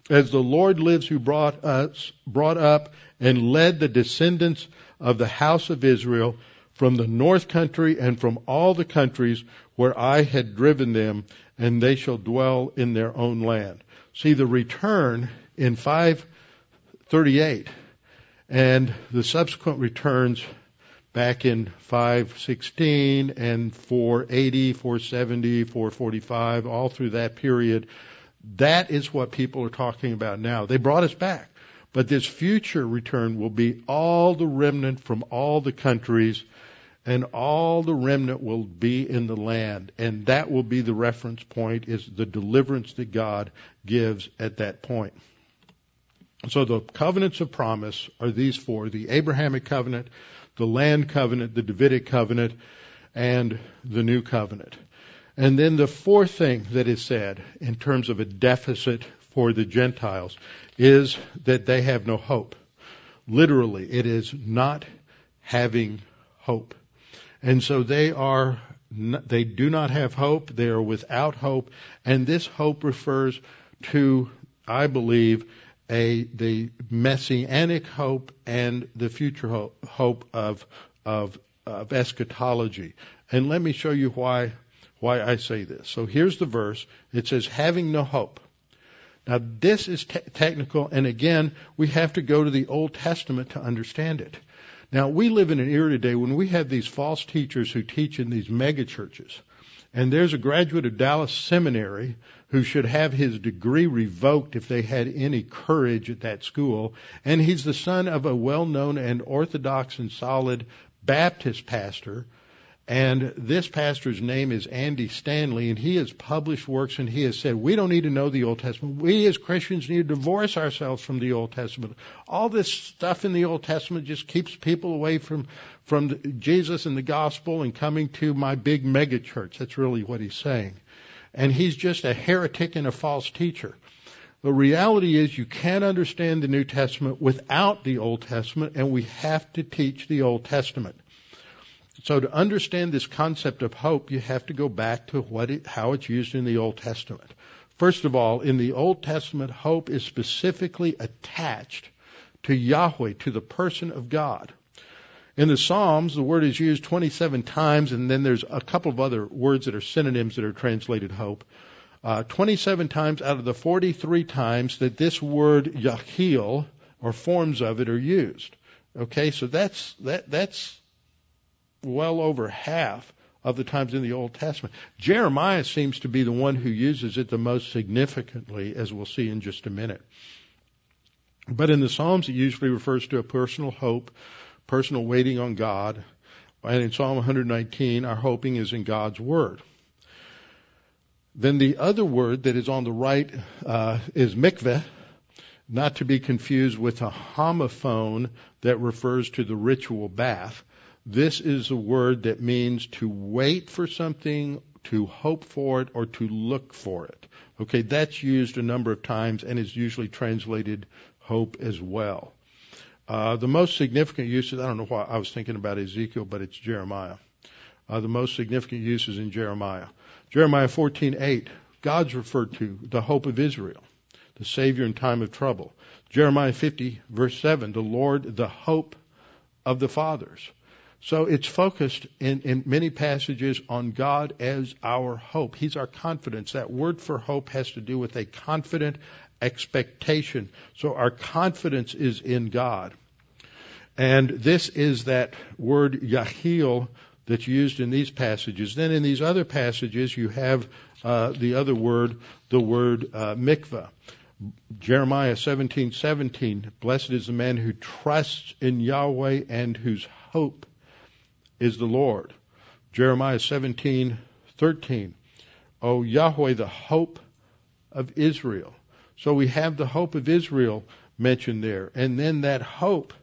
as the Lord lives who brought us, brought up and led the descendants of the house of Israel from the north country and from all the countries where I had driven them, and they shall dwell in their own land. See the return in 538 and the subsequent returns back in 516 and 480, 470, 445, all through that period. That is what people are talking about now. They brought us back. But this future return will be all the remnant from all the countries and all the remnant will be in the land. And that will be the reference point is the deliverance that God gives at that point. So the covenants of promise are these four, the Abrahamic covenant, the land covenant, the Davidic covenant, and the new covenant. And then the fourth thing that is said in terms of a deficit for the Gentiles is that they have no hope. Literally, it is not having hope. And so they are, they do not have hope. They are without hope. And this hope refers to, I believe, a, the messianic hope and the future hope, hope of, of, of eschatology. And let me show you why, why I say this. So here's the verse. It says, having no hope. Now this is te- technical, and again, we have to go to the Old Testament to understand it. Now, we live in an era today when we have these false teachers who teach in these mega churches. And there's a graduate of Dallas Seminary who should have his degree revoked if they had any courage at that school. And he's the son of a well known and orthodox and solid Baptist pastor and this pastor's name is Andy Stanley, and he has published works and he has said, we don't need to know the Old Testament. We as Christians need to divorce ourselves from the Old Testament. All this stuff in the Old Testament just keeps people away from, from Jesus and the gospel and coming to my big mega church. That's really what he's saying. And he's just a heretic and a false teacher. The reality is you can't understand the New Testament without the Old Testament, and we have to teach the Old Testament. So to understand this concept of hope, you have to go back to what it, how it's used in the Old Testament. First of all, in the Old Testament, hope is specifically attached to Yahweh, to the person of God. In the Psalms, the word is used 27 times, and then there's a couple of other words that are synonyms that are translated hope. Uh, 27 times out of the 43 times that this word Yahil or forms of it are used. Okay, so that's that that's well over half of the times in the Old Testament. Jeremiah seems to be the one who uses it the most significantly, as we'll see in just a minute. But in the Psalms, it usually refers to a personal hope, personal waiting on God. And in Psalm 119, our hoping is in God's Word. Then the other word that is on the right uh, is mikveh, not to be confused with a homophone that refers to the ritual bath. This is a word that means to wait for something, to hope for it, or to look for it. Okay, that's used a number of times and is usually translated hope as well. Uh, the most significant uses, I don't know why I was thinking about Ezekiel, but it's Jeremiah. Uh, the most significant uses in Jeremiah. Jeremiah 14:8, God's referred to the hope of Israel the Savior in time of trouble. Jeremiah 50, verse 7, the Lord, the hope of the fathers. So it's focused in, in many passages on God as our hope. He's our confidence. That word for hope has to do with a confident expectation. So our confidence is in God. And this is that word Yahil that's used in these passages. Then in these other passages, you have uh, the other word, the word uh, mikvah. Jeremiah 17:17, blessed is the man who trusts in Yahweh and whose hope is the Lord. Jeremiah 17:13, O Yahweh, the hope of Israel. So we have the hope of Israel mentioned there, and then that hope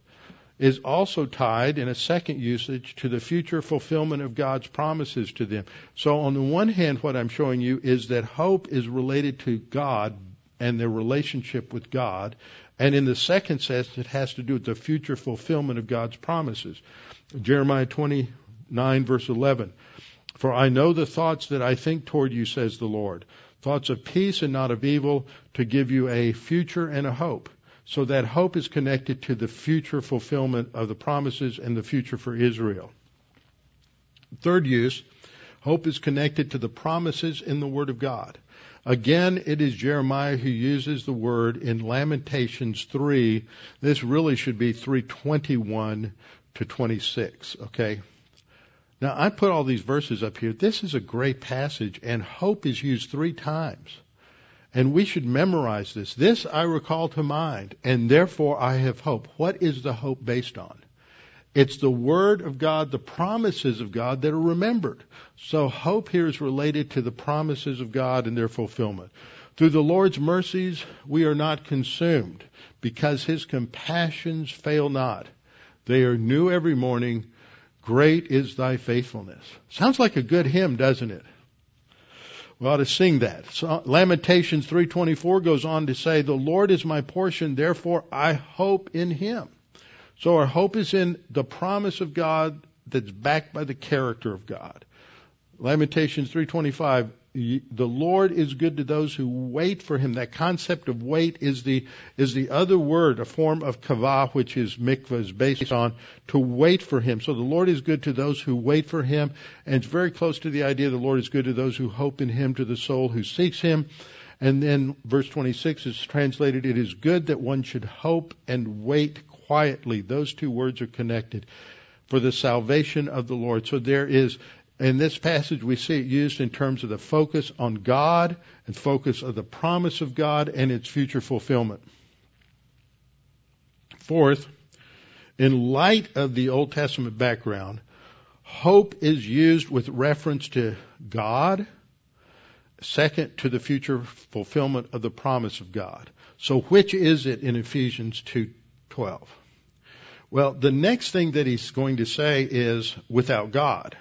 is also tied in a second usage to the future fulfillment of God's promises to them. So on the one hand, what I'm showing you is that hope is related to God and their relationship with God. And in the second sense, it has to do with the future fulfillment of God's promises. Jeremiah 29 verse 11. For I know the thoughts that I think toward you, says the Lord. Thoughts of peace and not of evil to give you a future and a hope. So that hope is connected to the future fulfillment of the promises and the future for Israel. Third use, hope is connected to the promises in the Word of God. Again, it is Jeremiah who uses the word in Lamentations 3. This really should be 321 to 26, okay? Now, I put all these verses up here. This is a great passage, and hope is used three times. And we should memorize this. This I recall to mind, and therefore I have hope. What is the hope based on? It's the Word of God, the promises of God that are remembered. So hope here is related to the promises of God and their fulfillment. Through the Lord's mercies, we are not consumed because His compassions fail not. They are new every morning. Great is thy faithfulness. Sounds like a good hymn, doesn't it? We ought to sing that. So Lamentations 3.24 goes on to say, The Lord is my portion, therefore I hope in Him. So our hope is in the promise of God that's backed by the character of God. Lamentations 3:25 the Lord is good to those who wait for him. That concept of wait is the is the other word, a form of kavah, which is mikvah is based on to wait for him. So the Lord is good to those who wait for him, and it's very close to the idea the Lord is good to those who hope in him, to the soul who seeks him. And then verse 26 is translated, it is good that one should hope and wait quietly. Those two words are connected for the salvation of the Lord. So there is, in this passage, we see it used in terms of the focus on God and focus of the promise of God and its future fulfillment. Fourth, in light of the Old Testament background, hope is used with reference to God, second to the future fulfillment of the promise of God. So which is it in Ephesians 2 12. Well, the next thing that he's going to say is without God.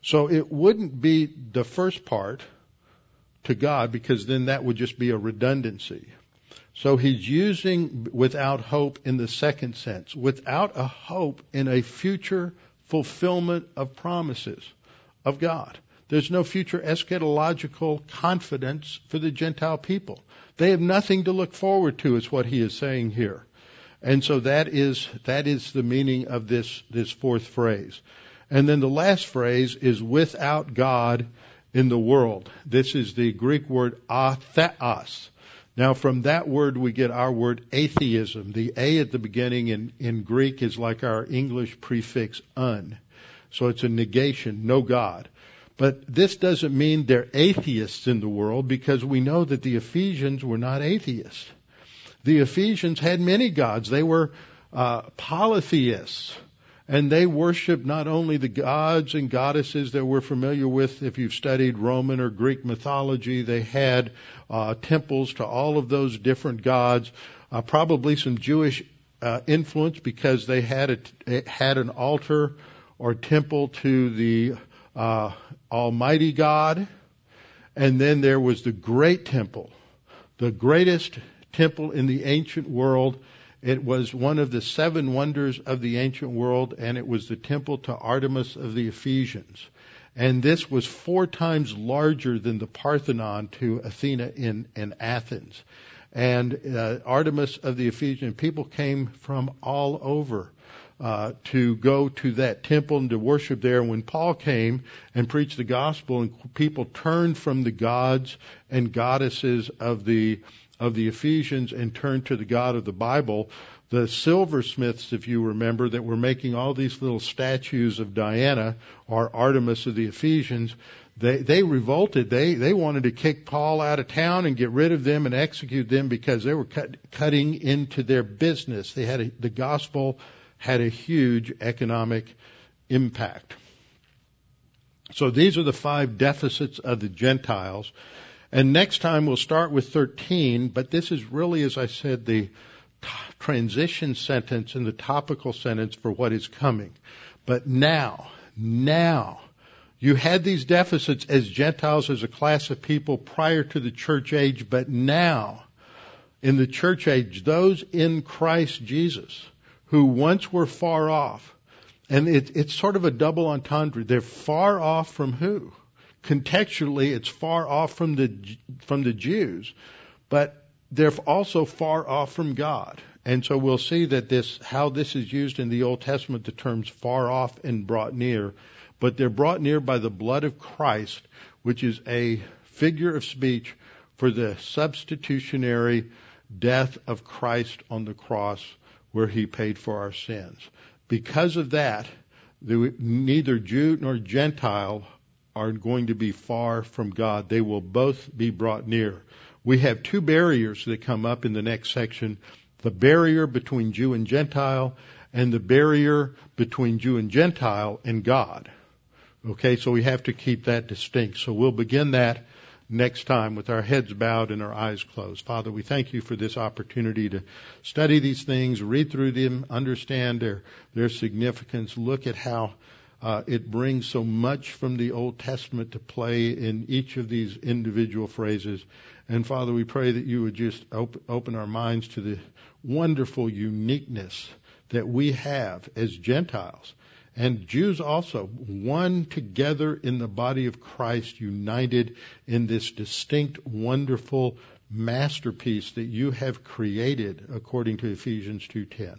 So it wouldn't be the first part to God because then that would just be a redundancy. So he's using without hope in the second sense, without a hope in a future fulfillment of promises of God. There's no future eschatological confidence for the Gentile people. They have nothing to look forward to, is what he is saying here. And so that is, that is the meaning of this, this fourth phrase. And then the last phrase is without God in the world. This is the Greek word atheos. Now from that word we get our word atheism. The A at the beginning in, in Greek is like our English prefix un. So it's a negation, no God. But this doesn't mean they're atheists in the world because we know that the Ephesians were not atheists. The Ephesians had many gods. They were uh, polytheists. and they worshiped not only the gods and goddesses that we're familiar with if you've studied Roman or Greek mythology, they had uh, temples to all of those different gods, uh, probably some Jewish uh, influence because they had a, had an altar or temple to the uh, Almighty God, and then there was the great temple, the greatest temple in the ancient world it was one of the seven wonders of the ancient world, and it was the temple to Artemis of the Ephesians. And this was four times larger than the Parthenon to Athena in, in Athens. And uh, Artemis of the Ephesian people came from all over. Uh, to go to that temple and to worship there. And when Paul came and preached the gospel, and people turned from the gods and goddesses of the of the Ephesians and turned to the God of the Bible. The silversmiths, if you remember, that were making all these little statues of Diana or Artemis of the Ephesians, they, they revolted. They, they wanted to kick Paul out of town and get rid of them and execute them because they were cut, cutting into their business. They had a, the gospel had a huge economic impact. So these are the five deficits of the Gentiles. And next time we'll start with 13, but this is really, as I said, the transition sentence and the topical sentence for what is coming. But now, now, you had these deficits as Gentiles, as a class of people prior to the church age, but now, in the church age, those in Christ Jesus, who once were far off, and it, it's sort of a double entendre. They're far off from who? contextually it's far off from the from the Jews, but they're also far off from God. And so we'll see that this how this is used in the Old Testament the terms far off and brought near, but they're brought near by the blood of Christ, which is a figure of speech for the substitutionary death of Christ on the cross where he paid for our sins. Because of that, neither Jew nor Gentile are going to be far from God. They will both be brought near. We have two barriers that come up in the next section. The barrier between Jew and Gentile and the barrier between Jew and Gentile and God. Okay, so we have to keep that distinct. So we'll begin that next time with our heads bowed and our eyes closed. Father, we thank you for this opportunity to study these things, read through them, understand their, their significance, look at how uh, it brings so much from the Old Testament to play in each of these individual phrases. And Father, we pray that you would just op- open our minds to the wonderful uniqueness that we have as Gentiles and Jews also, one together in the body of Christ, united in this distinct, wonderful masterpiece that you have created according to Ephesians 2:10.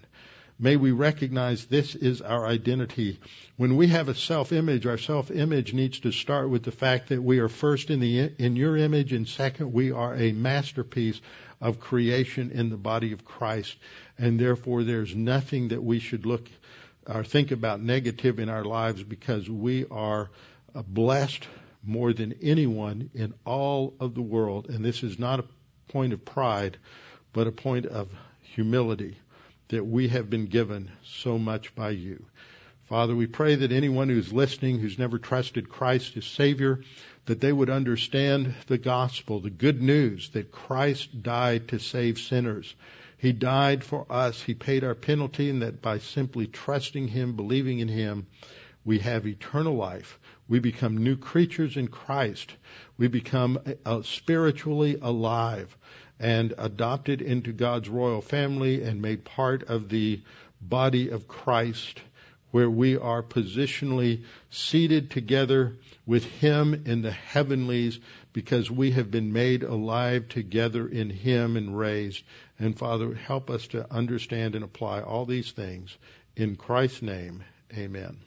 May we recognize this is our identity. When we have a self-image, our self-image needs to start with the fact that we are first in the in your image, and second, we are a masterpiece of creation in the body of Christ, and therefore there's nothing that we should look or think about negative in our lives because we are blessed more than anyone in all of the world, and this is not a point of pride, but a point of humility that we have been given so much by you. Father, we pray that anyone who's listening who's never trusted Christ as Savior, that they would understand the gospel, the good news that Christ died to save sinners. He died for us. He paid our penalty and that by simply trusting Him, believing in Him, we have eternal life. We become new creatures in Christ. We become uh, spiritually alive and adopted into God's royal family and made part of the body of Christ where we are positionally seated together with Him in the heavenlies because we have been made alive together in Him and raised. And Father, help us to understand and apply all these things. In Christ's name, amen.